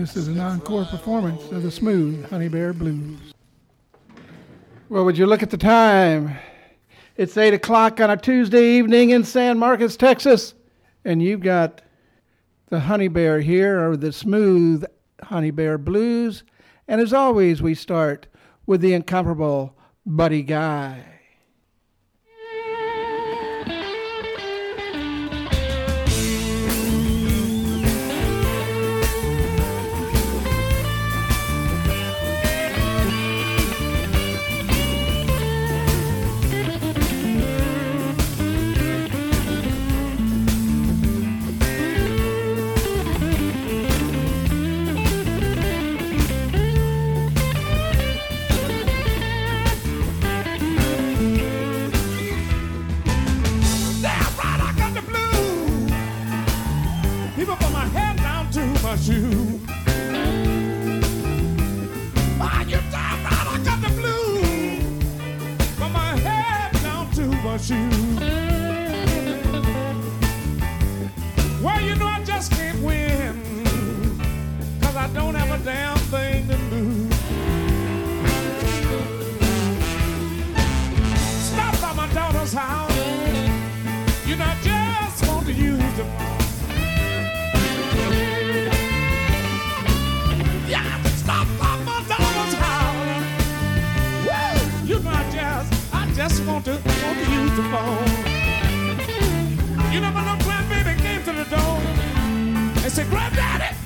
This is an encore performance of the smooth Honey Bear Blues. Well, would you look at the time? It's 8 o'clock on a Tuesday evening in San Marcos, Texas, and you've got the Honey Bear here, or the smooth Honey Bear Blues. And as always, we start with the incomparable Buddy Guy. Stop by my daughter's house. You know, I just want to use the phone. Yeah, stop by my daughter's house. Woo! You know, I just, I just want to, want to use the phone. You know, my little grandbaby came to the door and said, Granddaddy.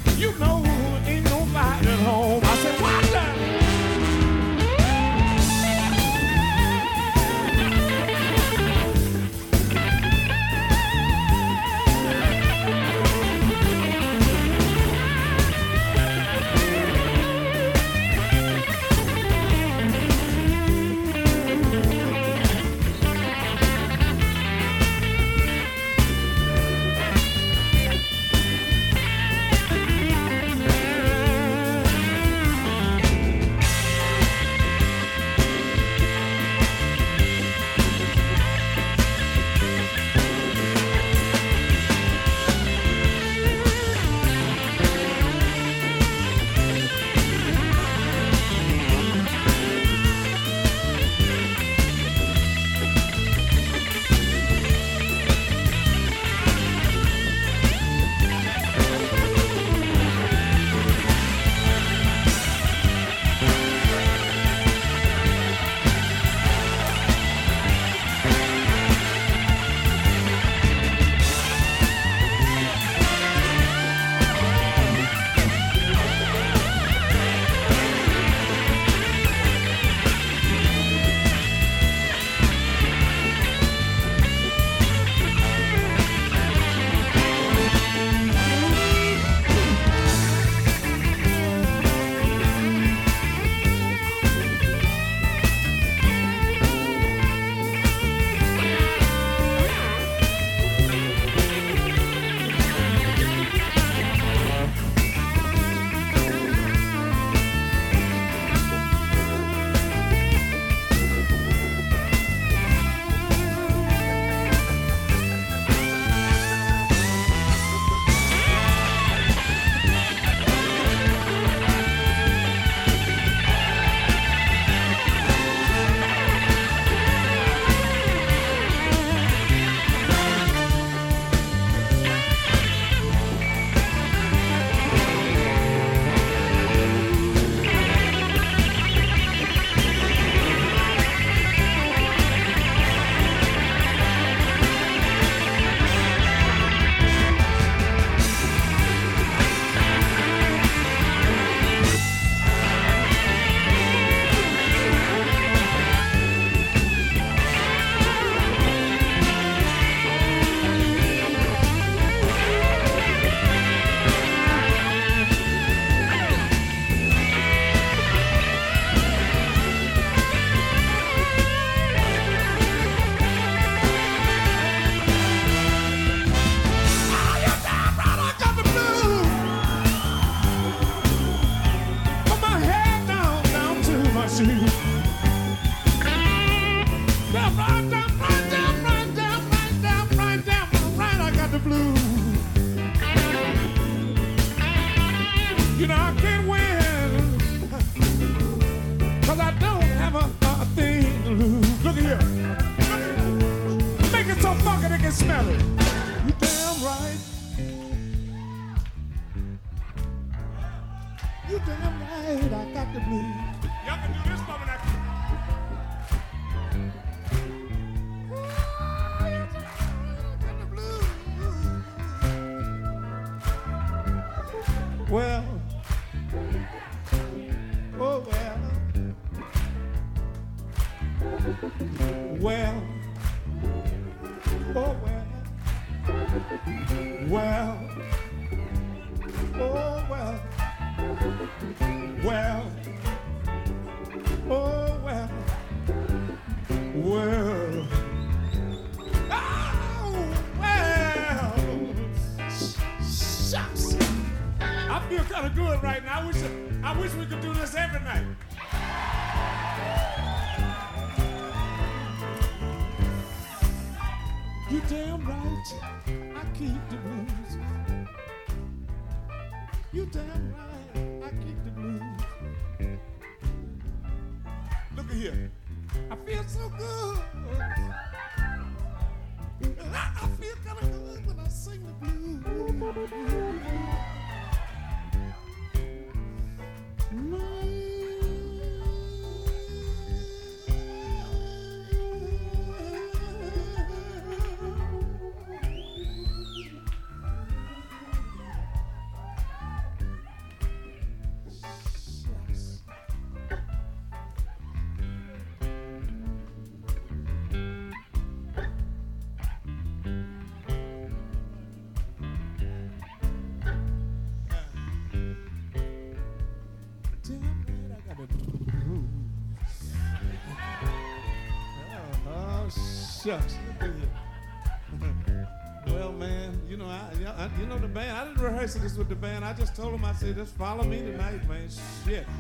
This with the band. I just told them, I said, just follow me tonight, man. Shit.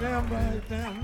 damn right, damn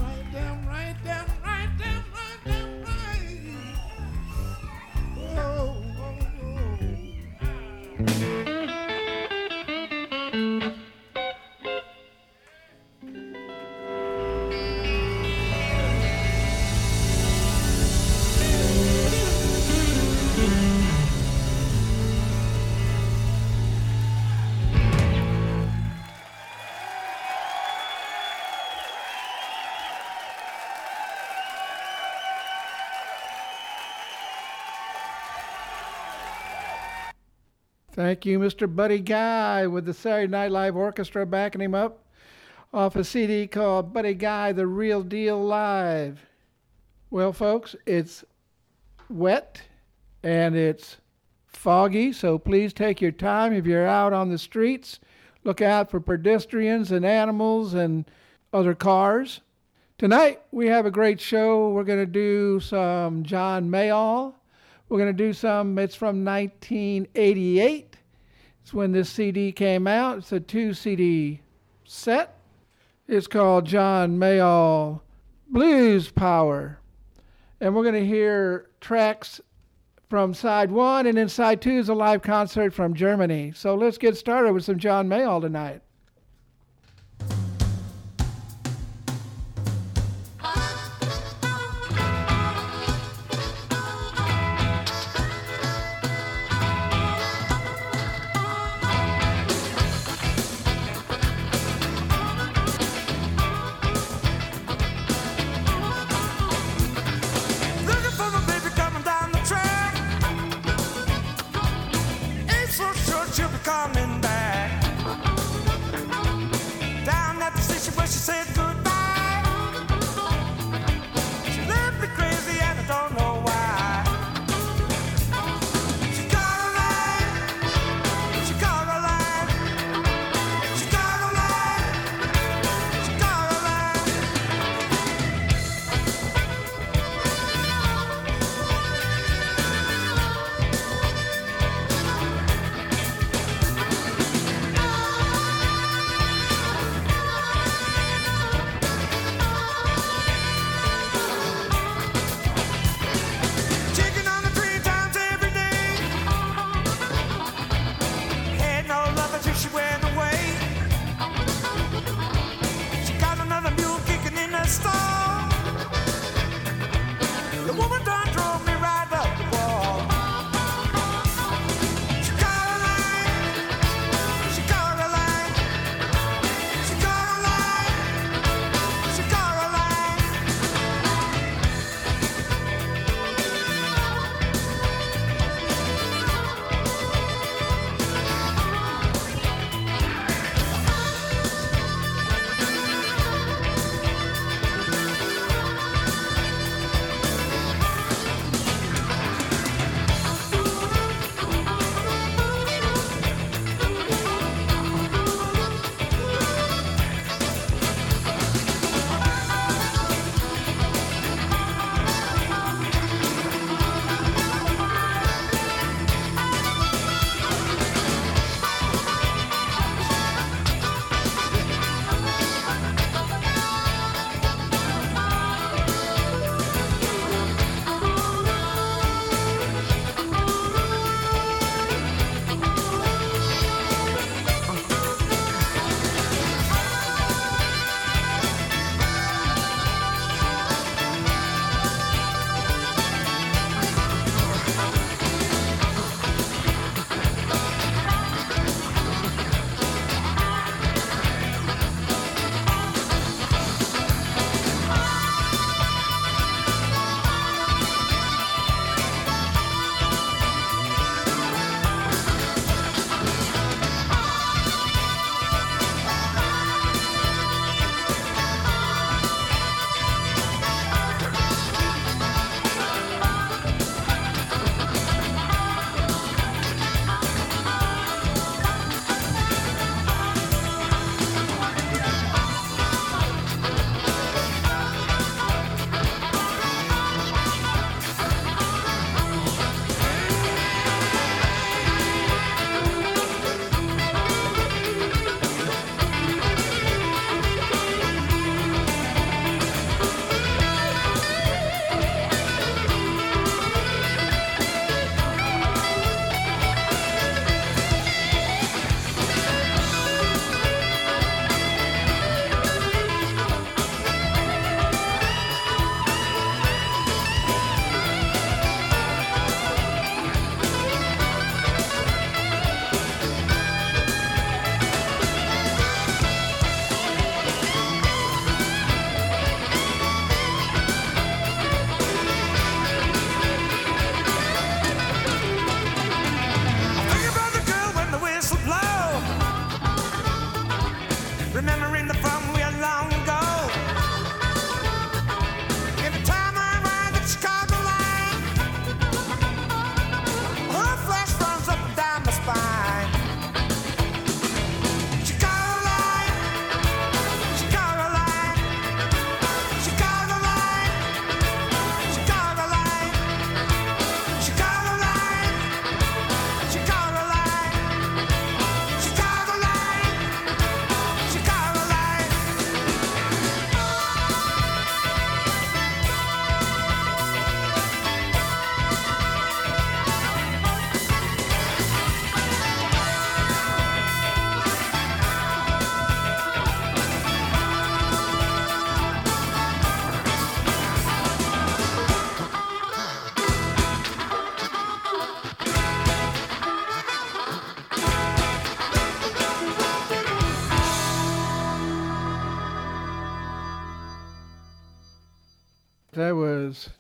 Thank you, Mr. Buddy Guy, with the Saturday Night Live Orchestra backing him up off a CD called Buddy Guy, The Real Deal Live. Well, folks, it's wet and it's foggy, so please take your time if you're out on the streets. Look out for pedestrians and animals and other cars. Tonight, we have a great show. We're going to do some John Mayall. We're going to do some, it's from 1988. It's when this CD came out. It's a two CD set. It's called John Mayall Blues Power. And we're going to hear tracks from side one, and then side two is a live concert from Germany. So let's get started with some John Mayall tonight.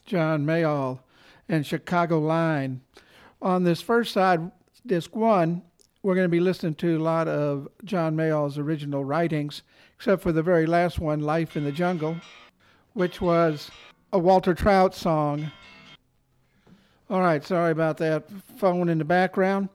John Mayall and Chicago Line. On this first side, disc one, we're going to be listening to a lot of John Mayall's original writings, except for the very last one, Life in the Jungle, which was a Walter Trout song. All right, sorry about that phone in the background.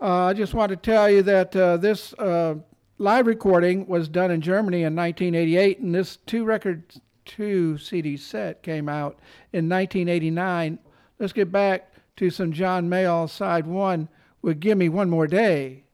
Uh, I just want to tell you that uh, this uh, live recording was done in Germany in 1988, and this two record two CD set came out in 1989. Let's get back to some John Mayall side one with Give Me One More Day.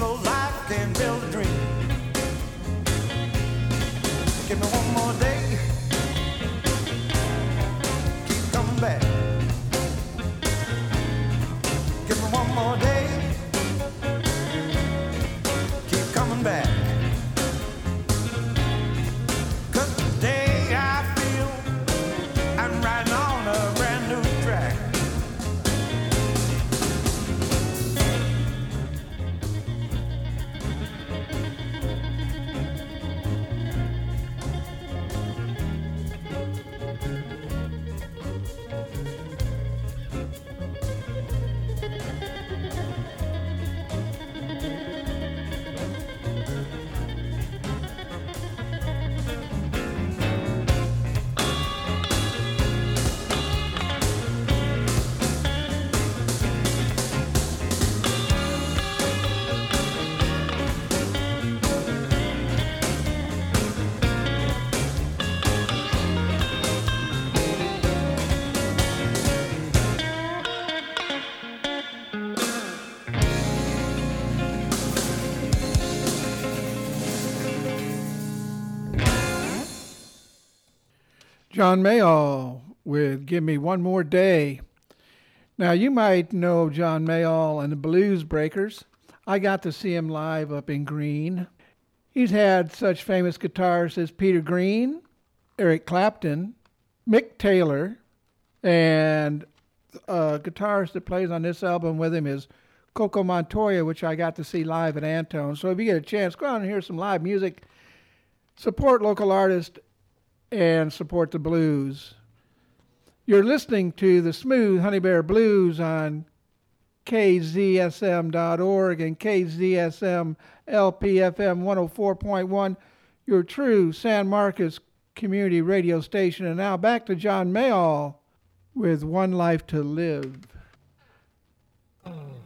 so life can build a dream. Give me one more day. John Mayall with Give Me One More Day. Now, you might know John Mayall and the Blues Breakers. I got to see him live up in Gruene. He's had such famous guitarists as Peter Green, Eric Clapton, Mick Taylor, and a guitarist that plays on this album with him is Coco Montoya, which I got to see live at Antone. So if you get a chance, go out and hear some live music. Support local artists and support the blues. You're listening to the Smooth Honey Bear Blues on KZSM.org and KZSM LPFM 104.1, your true San Marcos community radio station. And now back to John Mayall with One Life to Live. Oh.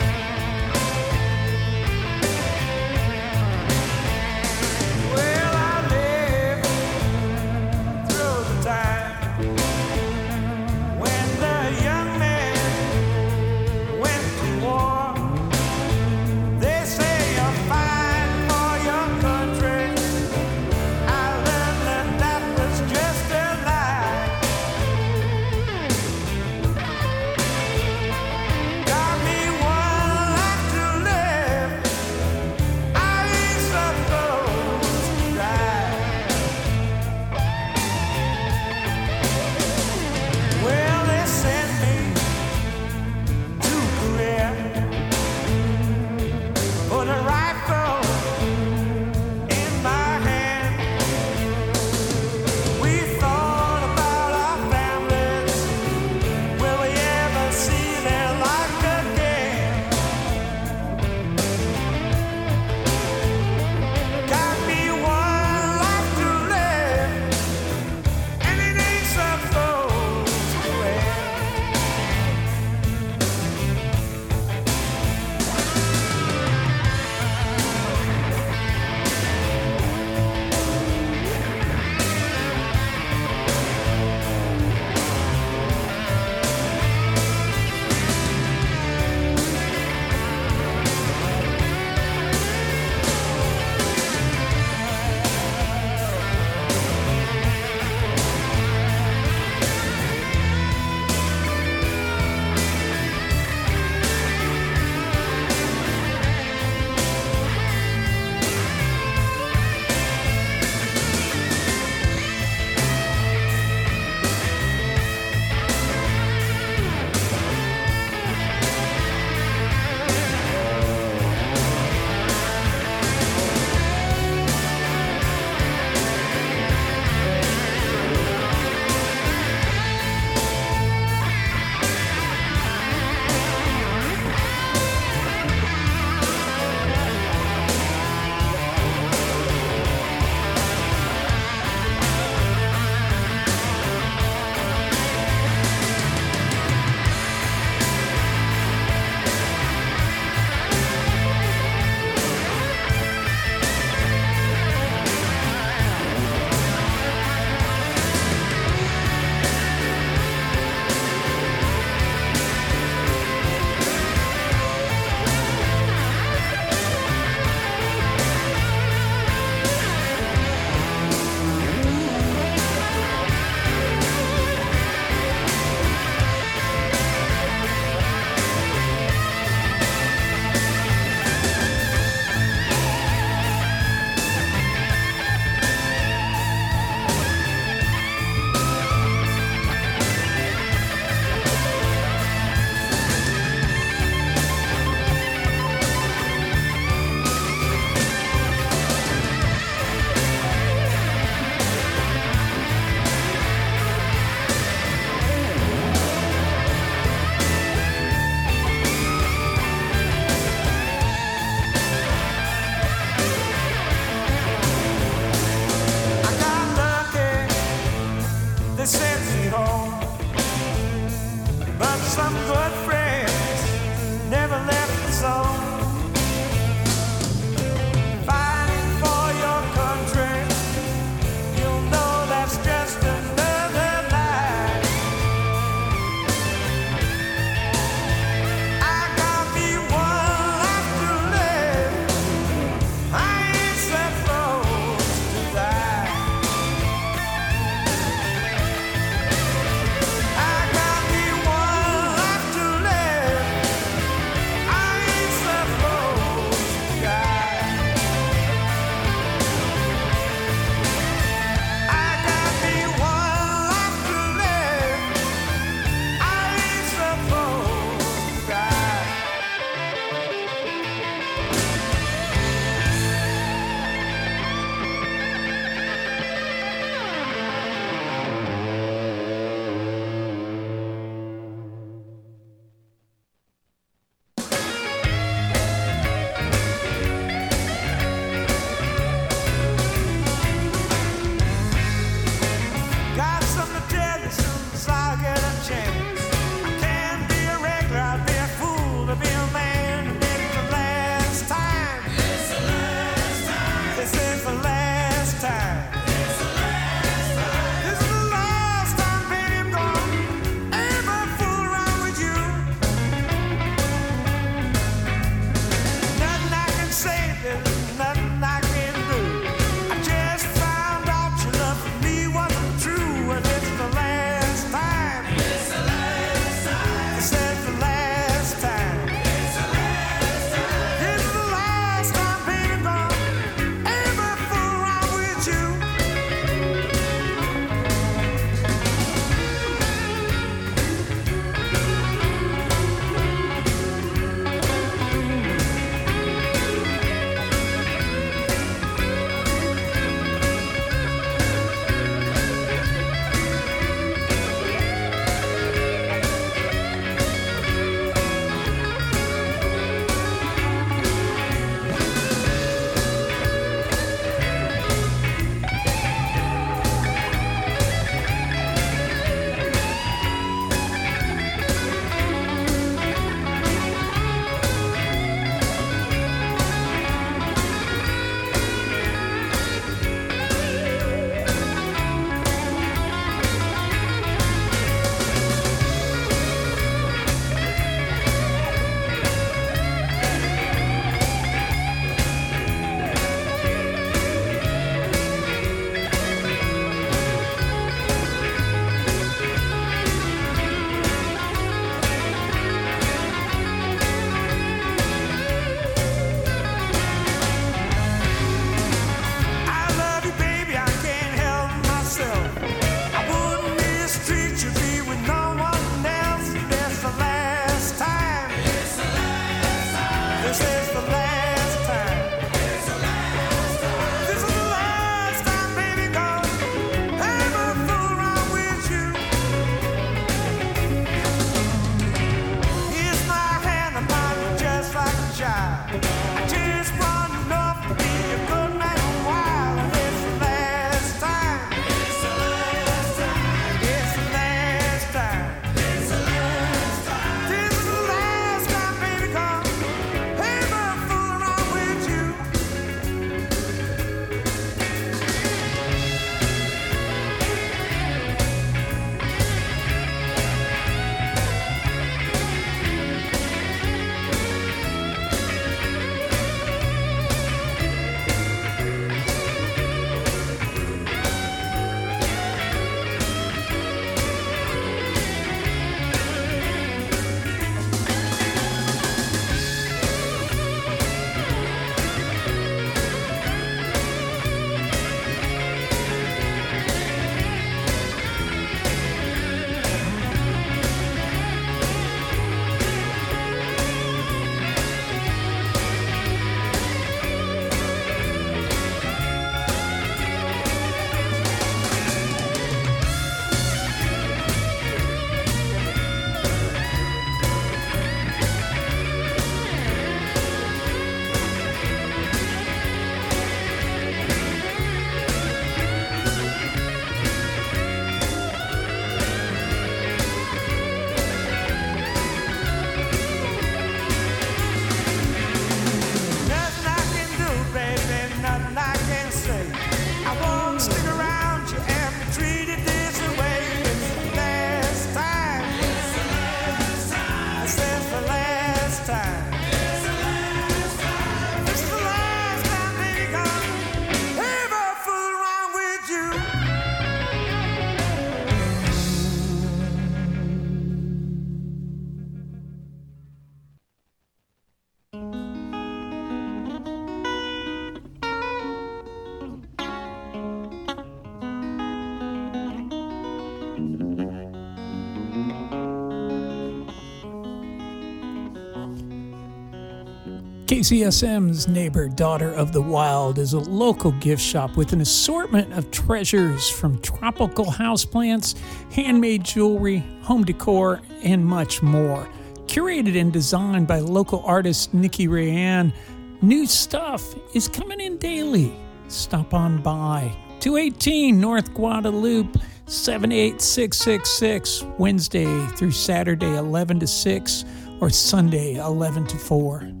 KZSM's Neighbor Daughter of the Wild is a local gift shop with an assortment of treasures from tropical houseplants, handmade jewelry, home decor, and much more. Curated and designed by local artist Nikki Rayanne, new stuff is coming in daily. Stop on by. 218 North Guadalupe, 78666, Wednesday through Saturday, 11 to 6, or Sunday, 11 to 4.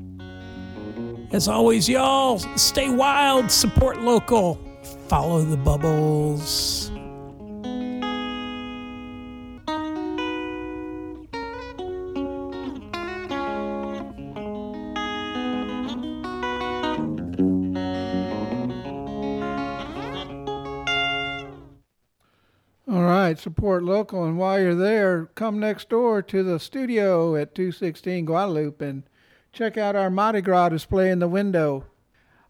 As always, y'all, stay wild, support local, follow the bubbles. All right, support local, and while you're there, come next door to the studio at 216 Guadalupe and check out our Mardi Gras display in the window.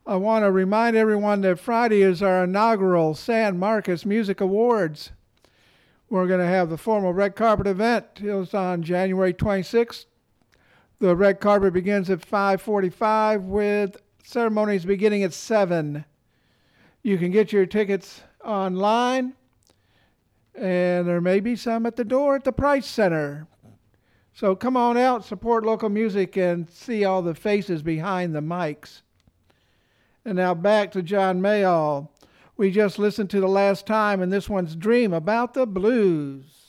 I want to remind everyone that Friday is our inaugural San Marcos Music Awards. We're going to have the formal red carpet event. It's on January 26th. The red carpet begins at 5:45 with ceremonies beginning at 7. You can get your tickets online and there may be some at the door at the Price Center. So come on out, support local music, and see all the faces behind the mics. And now back to John Mayall. We just listened to the last time, and this one's Dream About the Blues.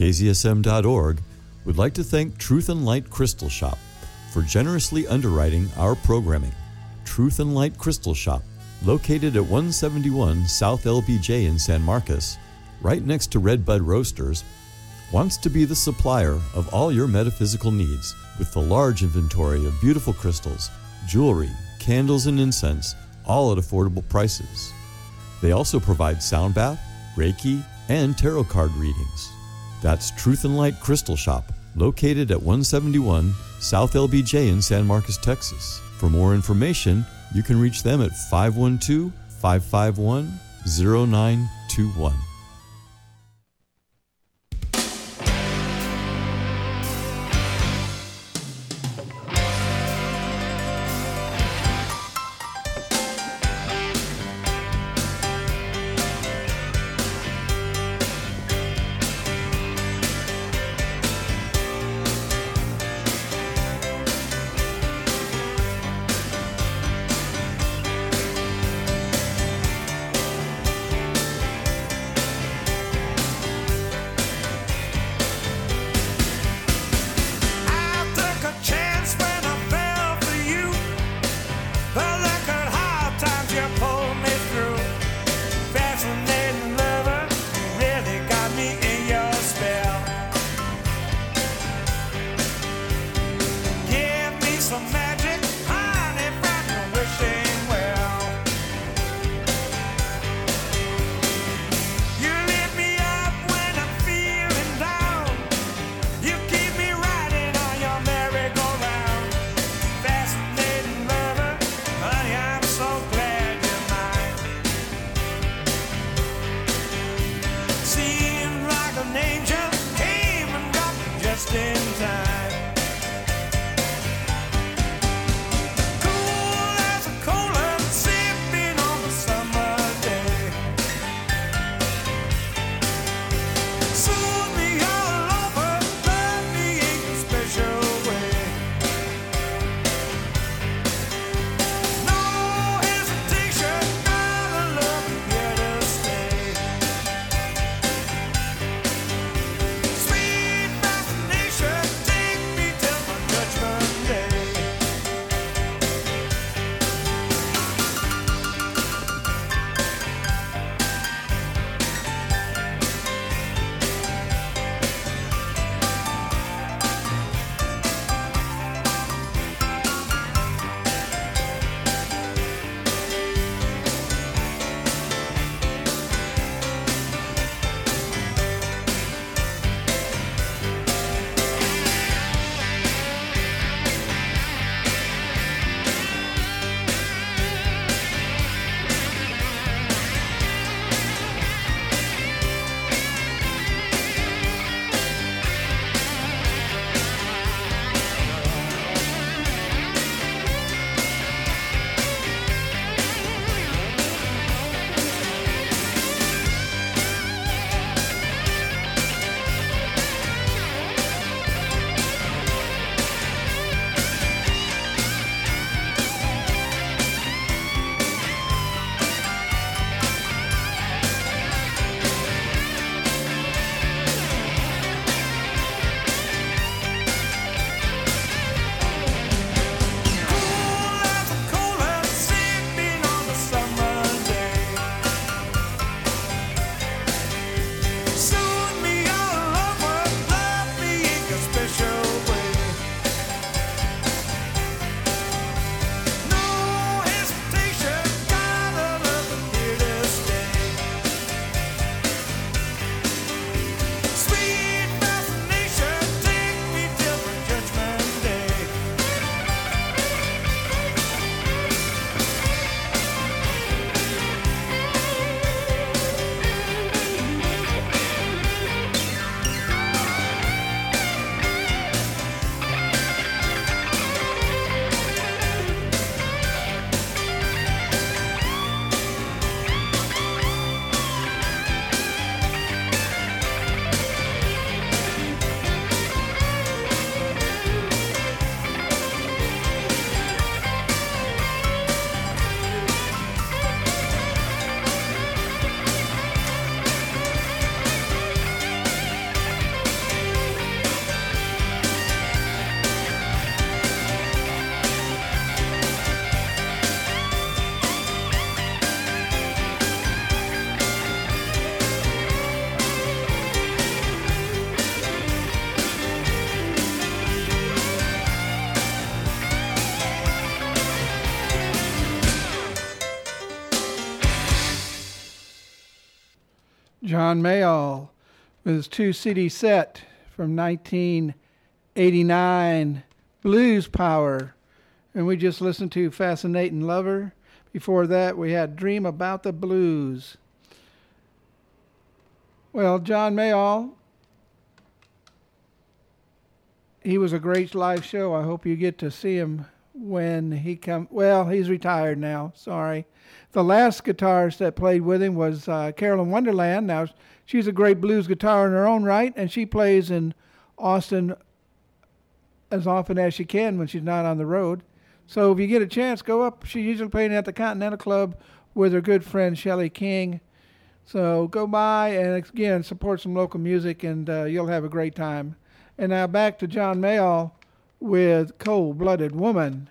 KZSM.org would like to thank Truth and Light Crystal Shop for generously underwriting our programming. Truth and Light Crystal Shop, located at 171 South LBJ in San Marcos, right next to Redbud Roasters, wants to be the supplier of all your metaphysical needs with the large inventory of beautiful crystals, jewelry, candles, and incense, all at affordable prices. They also provide sound bath, Reiki, and tarot card readings. That's Truth and Light Crystal Shop, located at 171 South LBJ in San Marcos, Texas. For more information, you can reach them at 512 551 0921. John Mayall with his two CD set from 1989, Blues Power. And we just listened to Fascinating Lover. Before that, we had Dream About the Blues. Well, John Mayall, he was a great live show. I hope you get to see him when he come. Well, he's retired now. Sorry. The last guitarist that played with him was uh, Carolyn Wonderland. Now she's a great blues guitar in her own right, and she plays in Austin as often as she can when she's not on the road. So if you get a chance, go up. She's usually playing at the Continental Club with her good friend Shelley King. So go by and again support some local music, and uh, you'll have a great time. And now back to John Mayall with Cold Blooded Woman.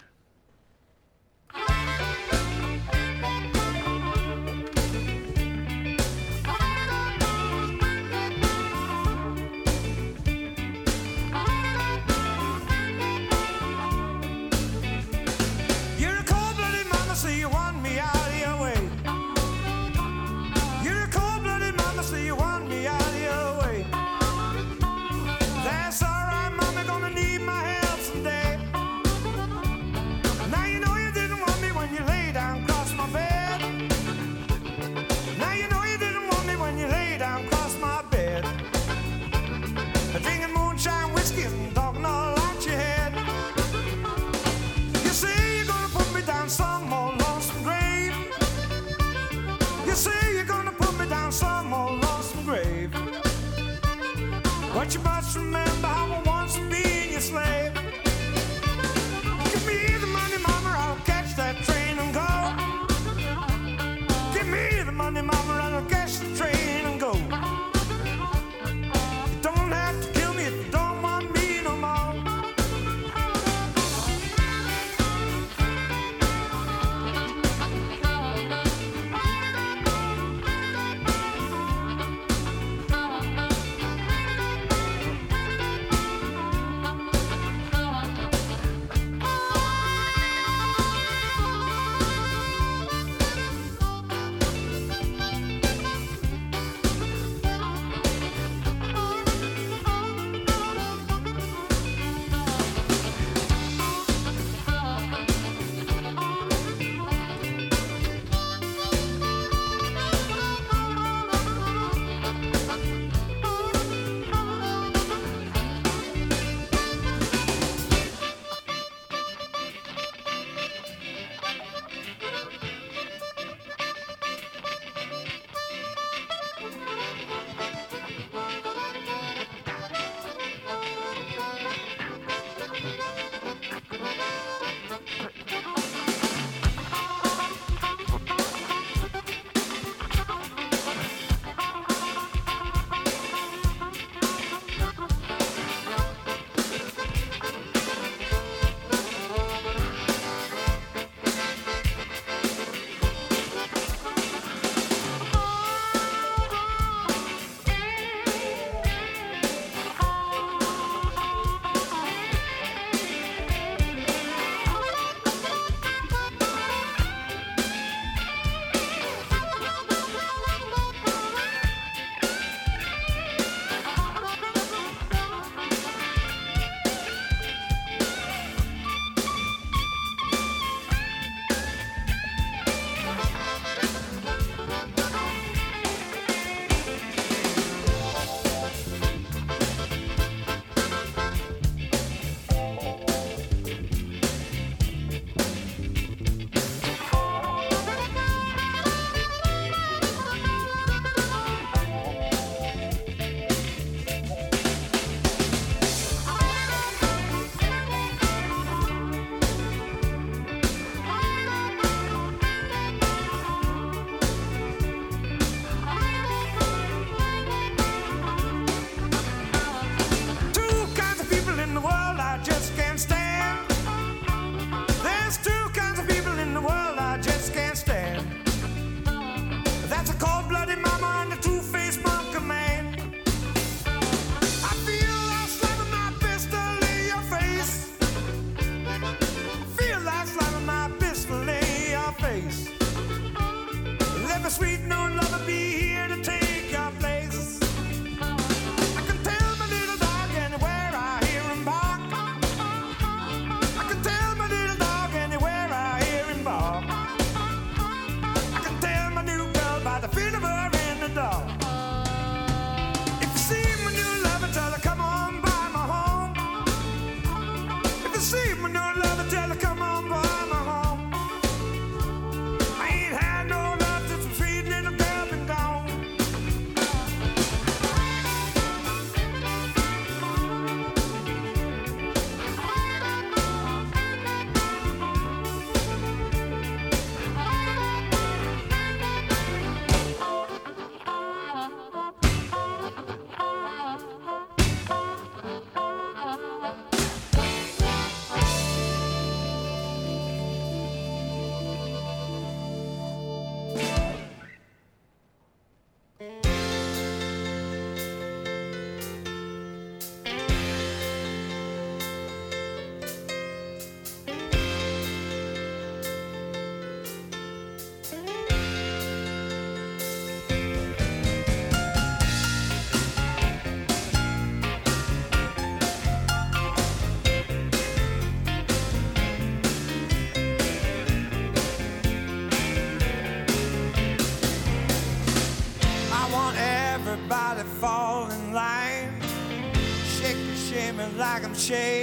change.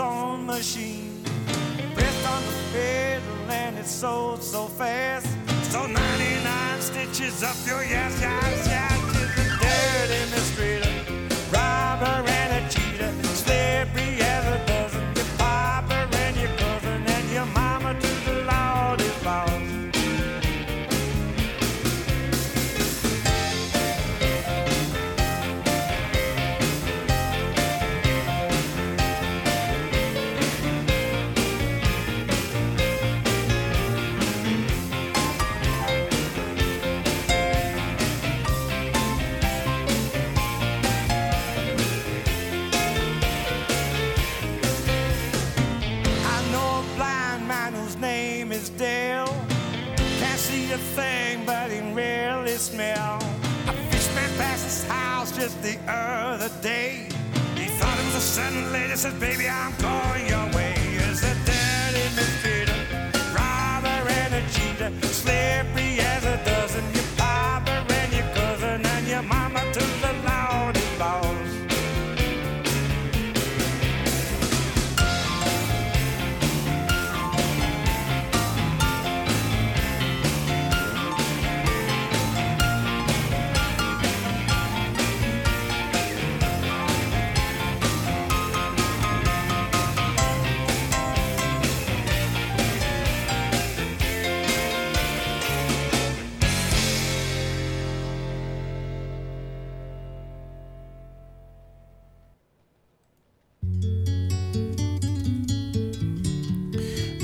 sawing machine. Pressed on the pedal and it sold so fast. So 99 stitches up your ass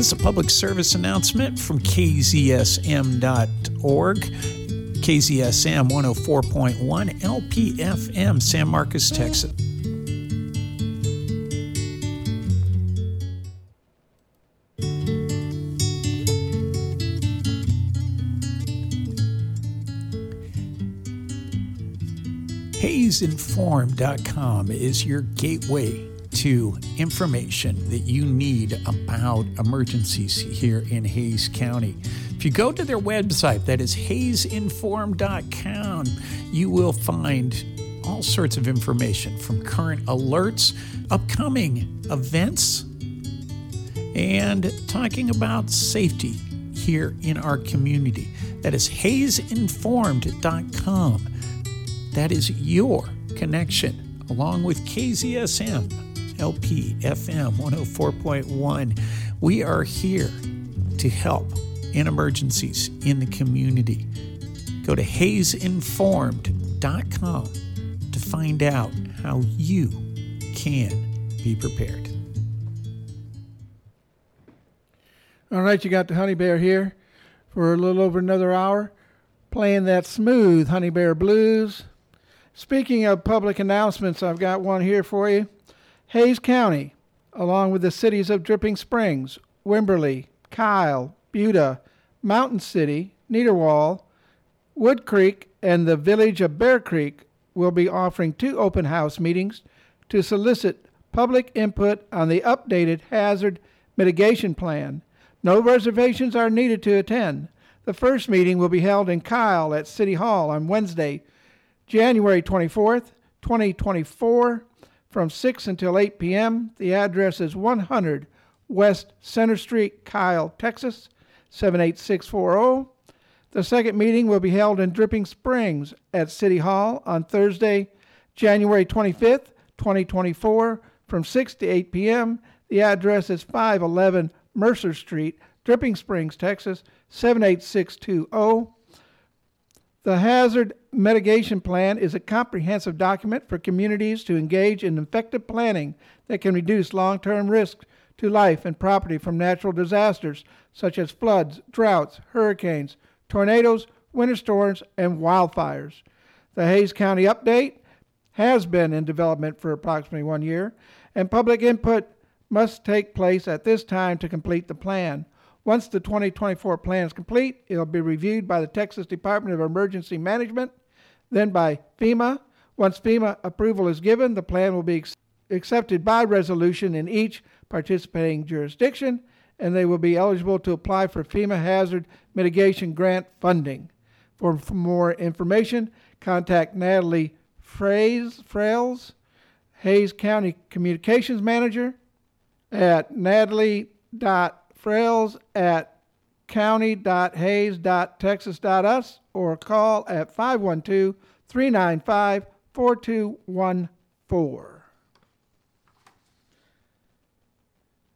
is a public service announcement from kzsm.org. KZSM 104.1 LPFM, San Marcos, Texas. HaysInform.com is your gateway to information that you need about emergencies here in Hays County. If you go to their website, that is haysinform.com, you will find all sorts of information from current alerts, upcoming events, and talking about safety here in our community. That is haysinformed.com. That is your connection, along with KZSM, LP, FM 104.1. We are here to help in emergencies in the community. Go to haysinformed.com to find out how you can be prepared. All right, you got the Honey Bear here for a little over another hour, playing that smooth Honey Bear blues. Speaking of public announcements, I've got one here for you. Hays County, along with the cities of Dripping Springs, Wimberley, Kyle, Buda, Mountain City, Niederwald, Wood Creek, and the village of Bear Creek, will be offering two open house meetings to solicit public input on the updated hazard mitigation plan. No reservations are needed to attend. The first meeting will be held in Kyle at City Hall on Wednesday, January 24th, 2024, from 6 until 8 p.m. The address is 100 West Center Street, Kyle, Texas, 78640. The second meeting will be held in Dripping Springs at City Hall on Thursday, January 25th, 2024, from 6 to 8 p.m. The address is 511 Mercer Street, Dripping Springs, Texas, 78620. The Hazard Mitigation Plan is a comprehensive document for communities to engage in effective planning that can reduce long term risks to life and property from natural disasters such as floods, droughts, hurricanes, tornadoes, winter storms, and wildfires. The Hays County update has been in development for approximately one year, and public input must take place at this time to complete the plan. Once the 2024 plan is complete, it will be reviewed by the Texas Department of Emergency Management, then by FEMA. Once FEMA approval is given, the plan will be ex- accepted by resolution in each participating jurisdiction, and they will be eligible to apply for FEMA hazard mitigation grant funding. For, for more information, contact Natalie Fraze, Frails, Hays County Communications Manager, at natalie.frails at county.hays.texas.us or call at 512 395 4214.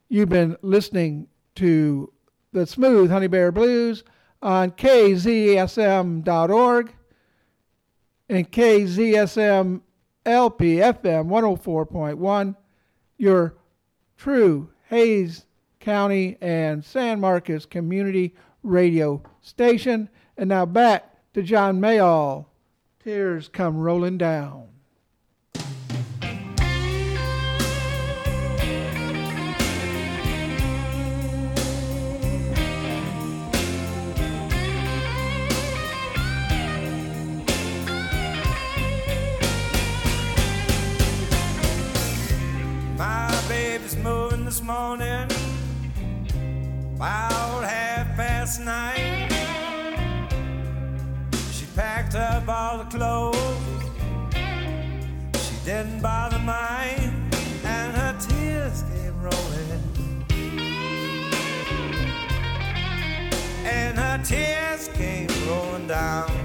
You've been listening to the Smooth Honey Bear Blues on kzsm.org and KZSM LP FM 104.1, your true Hays County and San Marcos Community Radio Station. And now back to John Mayall. Tears come rolling down. Morning, about half past nine. She packed up all the clothes, she didn't bother mine, and her tears came rolling. And her tears came rolling down.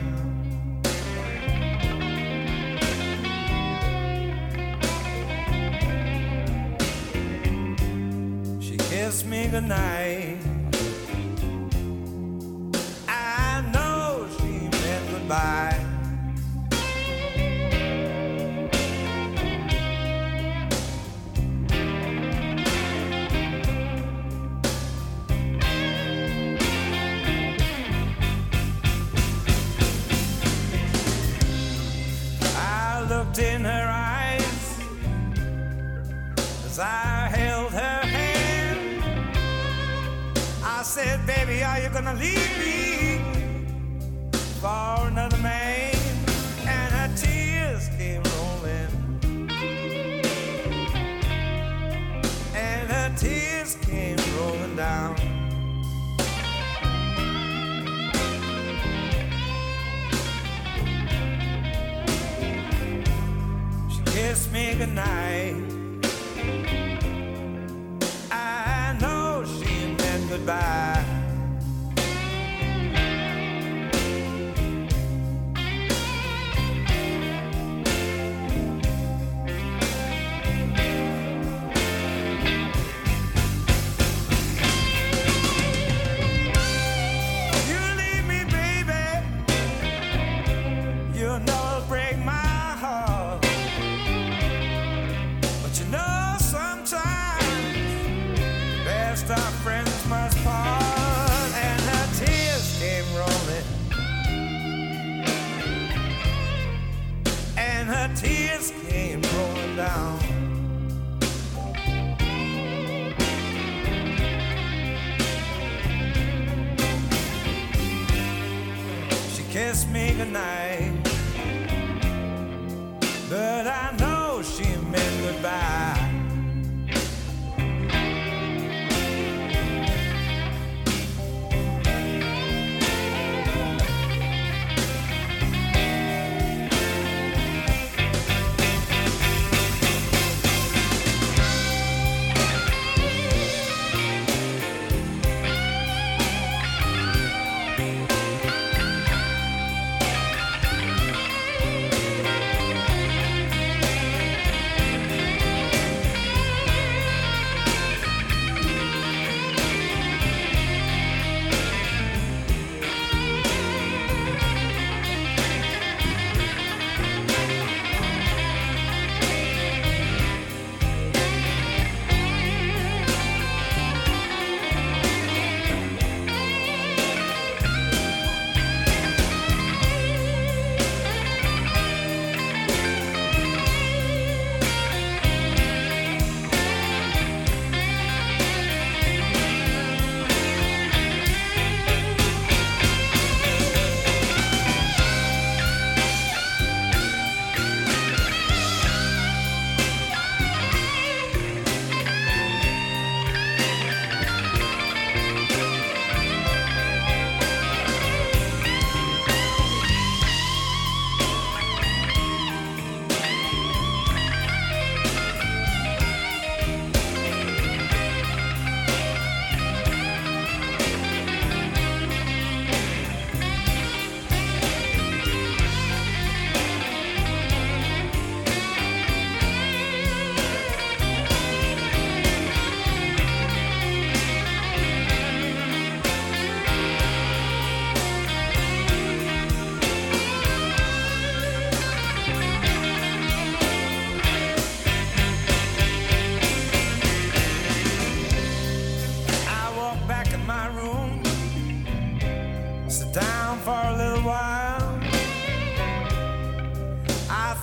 Kissed me goodnight. I know she meant goodbye. Gonna leave me for another man? And her tears came rolling. And her tears came rolling down. She kissed me goodnight. I know she meant goodbye.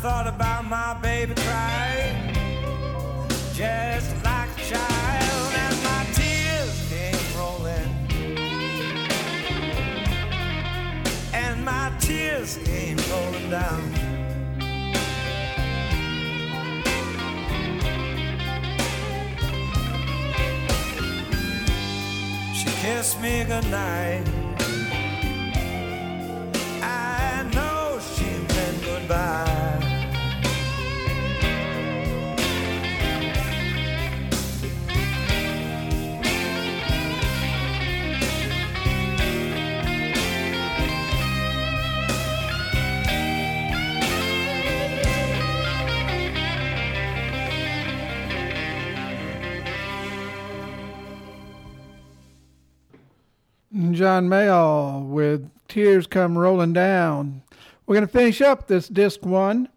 Thought about my baby crying, just like a child, and my tears came rolling. And my tears came rolling down. She kissed me goodnight. John Mayall with Tears Come Rolling Down. We're going to finish up this disc one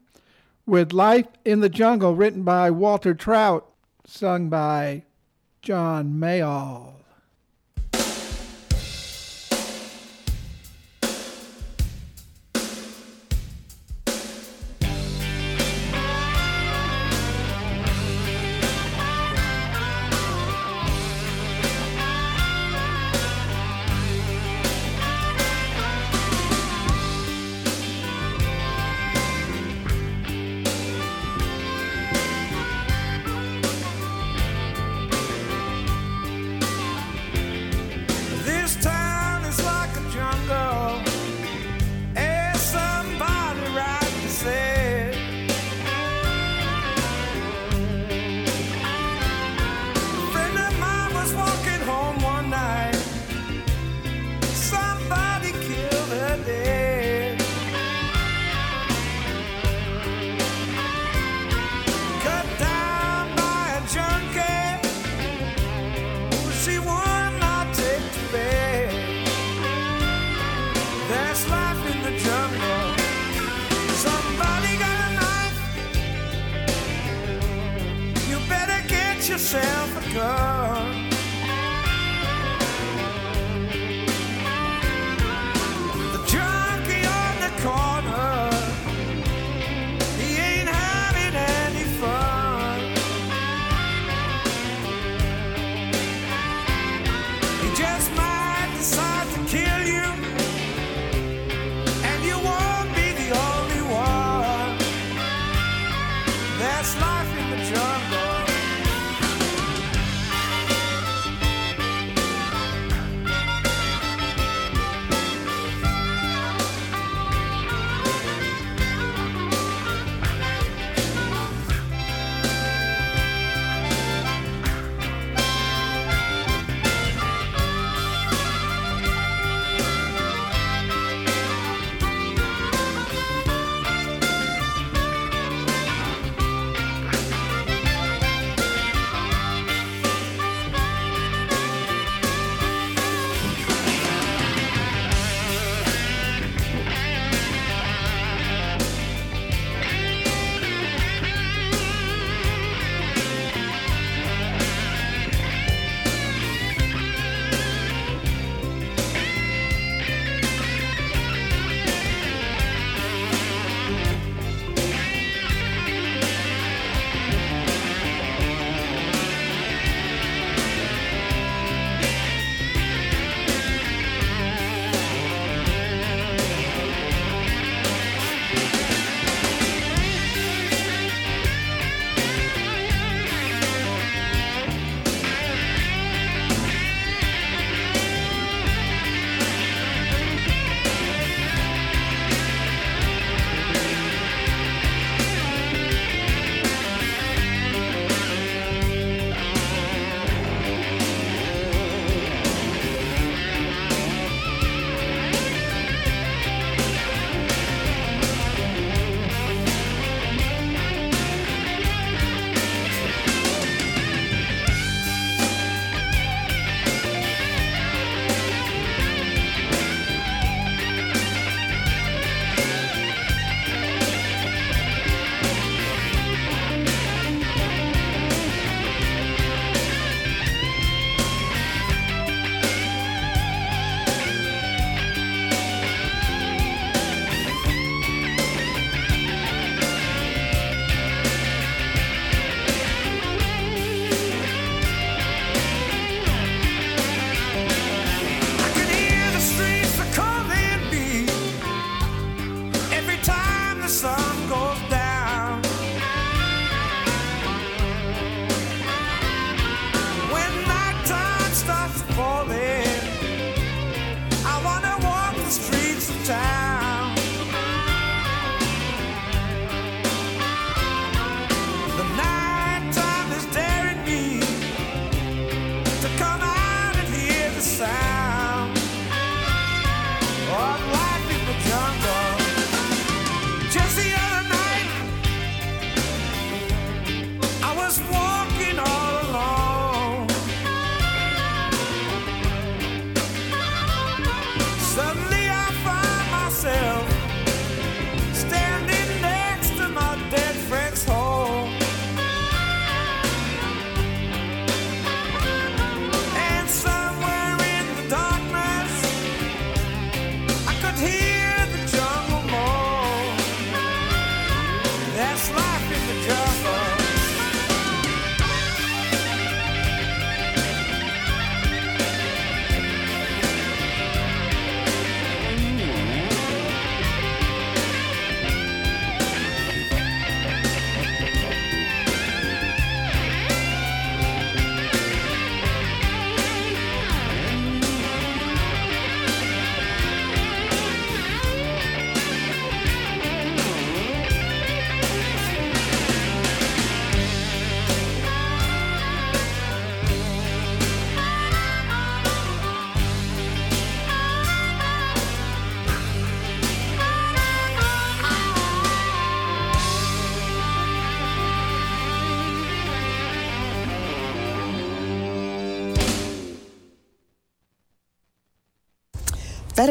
with Life in the Jungle, written by Walter Trout, sung by John Mayall.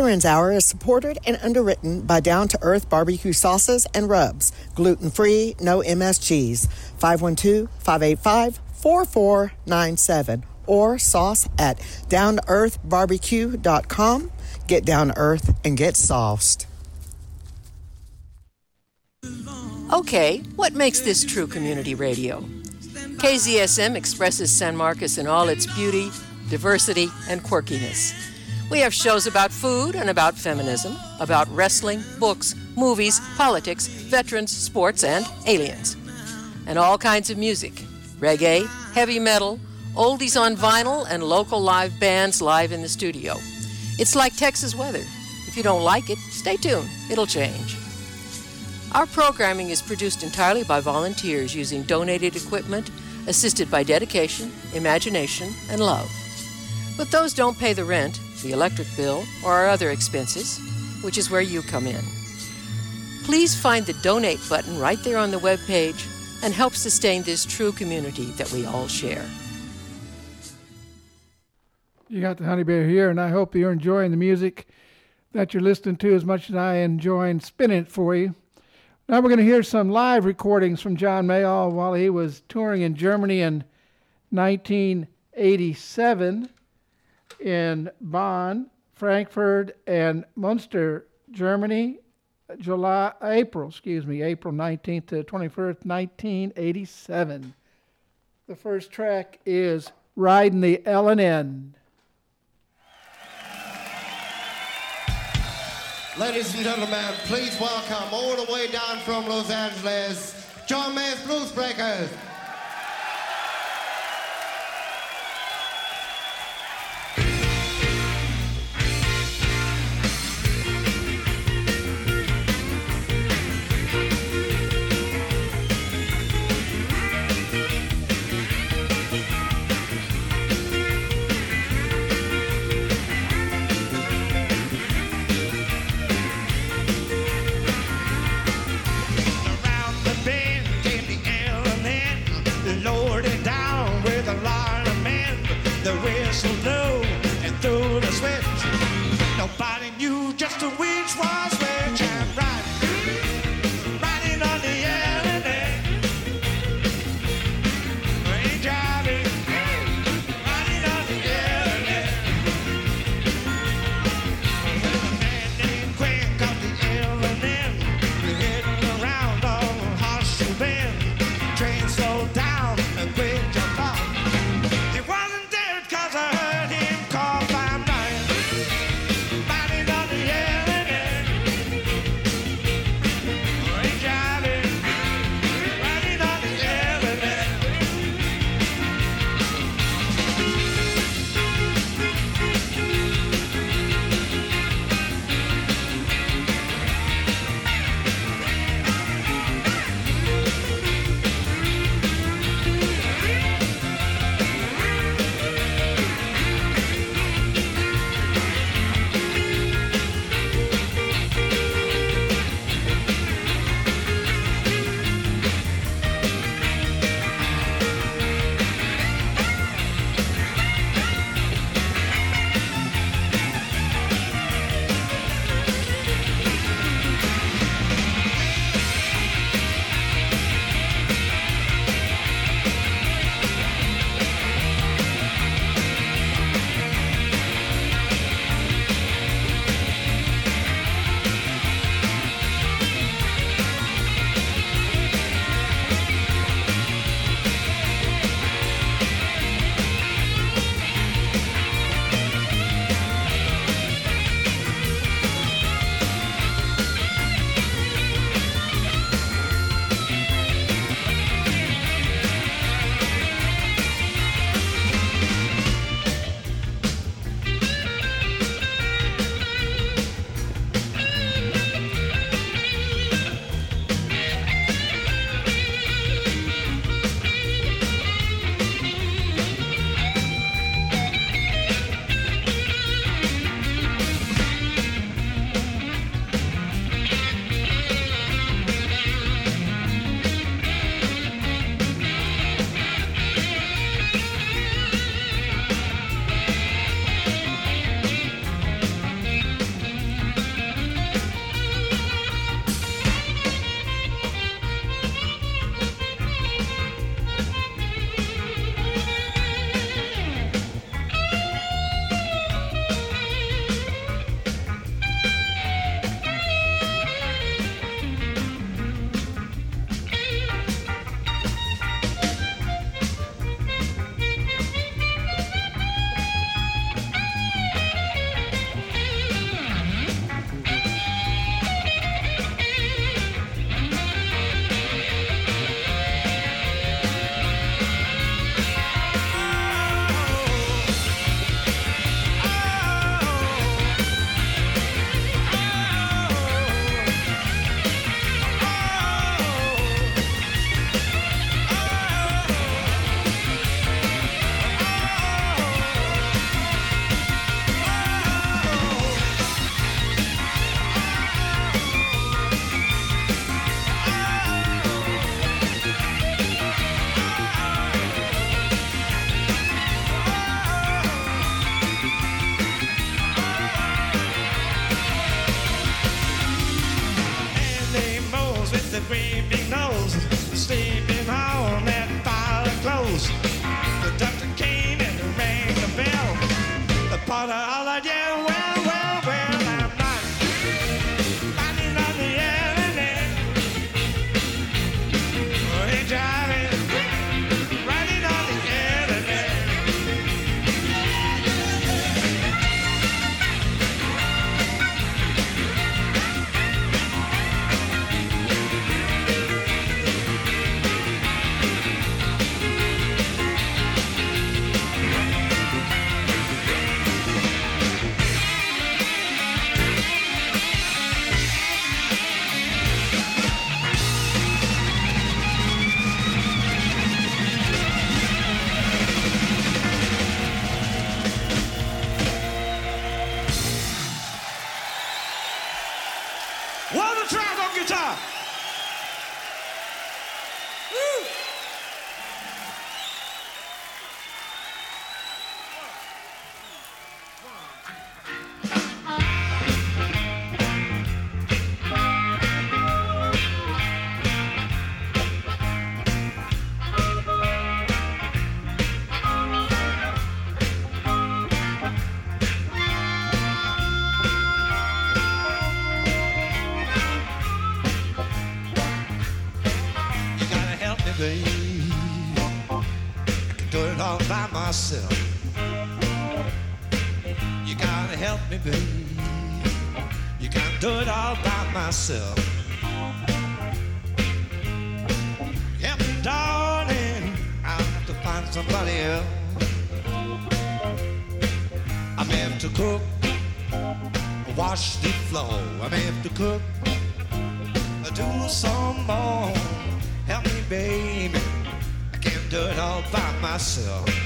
Veterans Hour is supported and underwritten by Down to Earth Barbecue Sauces and Rubs, gluten free, no MSGs. 512 585 4497 or sauce at downtoearthbarbecue.com. Get down to earth and get sauced. Okay, what makes this true community radio? KZSM expresses San Marcos in all its beauty, diversity, and quirkiness. We have shows about food and about feminism, about wrestling, books, movies, politics, veterans, sports, and aliens. And all kinds of music reggae, heavy metal, oldies on vinyl, and local live bands live in the studio. It's like Texas weather. If you don't like it, stay tuned, it'll change. Our programming is produced entirely by volunteers using donated equipment, assisted by dedication, imagination, and love. But those don't pay the rent, the electric bill, or our other expenses, which is where you come in. Please find the donate button right there on the web page and help sustain this true community that we all share. You got the Honey Bear here, and I hope you're enjoying the music that you're listening to as much as I enjoy spinning it for you. Now we're going to hear some live recordings from John Mayall while he was touring in Germany in 1987 in Bonn, Frankfurt, and Munster, Germany, July, April, excuse me, April 19th to 21st, 1987. The first track is Riding the L&N. Ladies and gentlemen, please welcome all the way down from Los Angeles, John Mayall's Blues Breakers. so low and through the sweat. Nobody knew just which was myself. Yep, darling, I have to find somebody else. I may have to cook, wash the floor. I may have to cook, do some more. Help me, baby. I can't do it all by myself.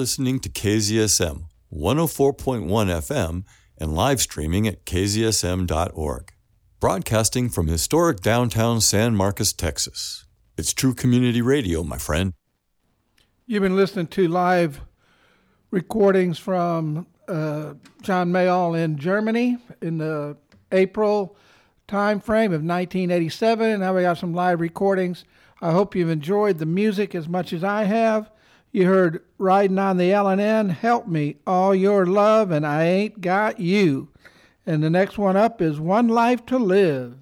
Listening to KZSM 104.1 FM and live streaming at kzsm.org. Broadcasting from historic downtown San Marcos, Texas. It's true community radio, my friend. You've been listening to live recordings from uh, John Mayall in Germany in the April time frame of 1987. And now we got some live recordings. I hope you've enjoyed the music as much as I have. You heard Riding on the L&N, Help Me, All Your Love, and I Ain't Got You. And the next one up is One Life to Live.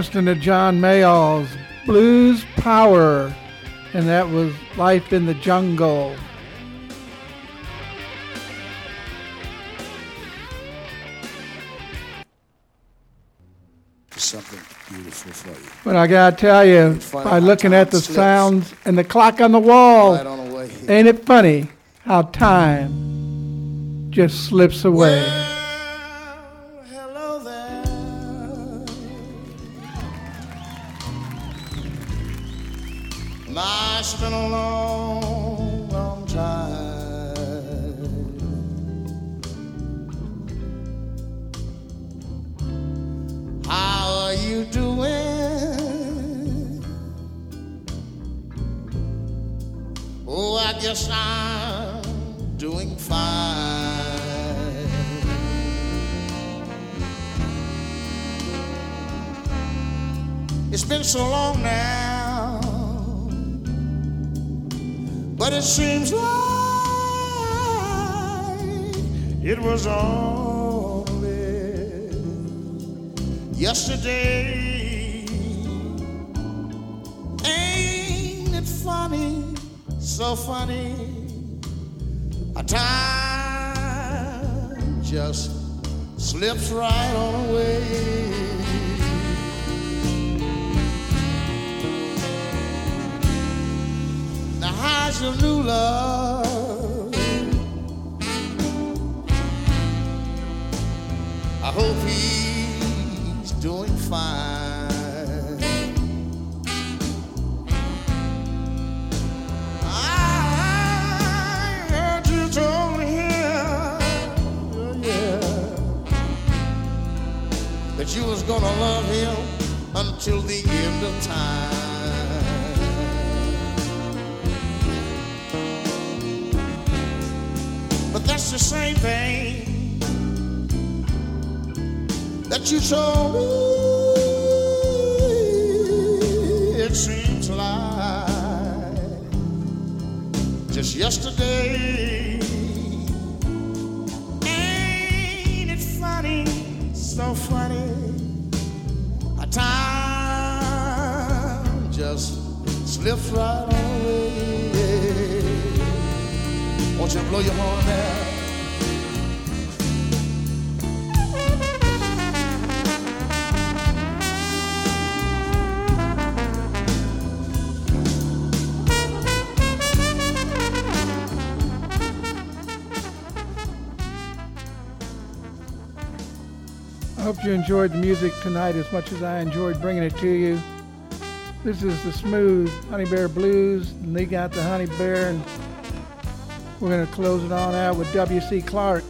listening to John Mayall's Blues Power, and that was Life in the Jungle. Something beautiful for you. But I gotta tell you, by looking at the slips. sounds and the clock on the wall, right on ain't it funny how time just slips away? Well, funny, so funny? A time just slips right on away. Now, how's your new love? I hope he's doing fine. That you was gonna love him until the end of time. But that's the same thing that you told me. It seems like just yesterday. So funny. A time just slips right away. Won't you blow your horn there? Hope you enjoyed the music tonight as much as I enjoyed bringing it to you. This is the smooth Honey Bear Blues, and they got the Honey Bear, and we're going to close it on out with W.C. Clark.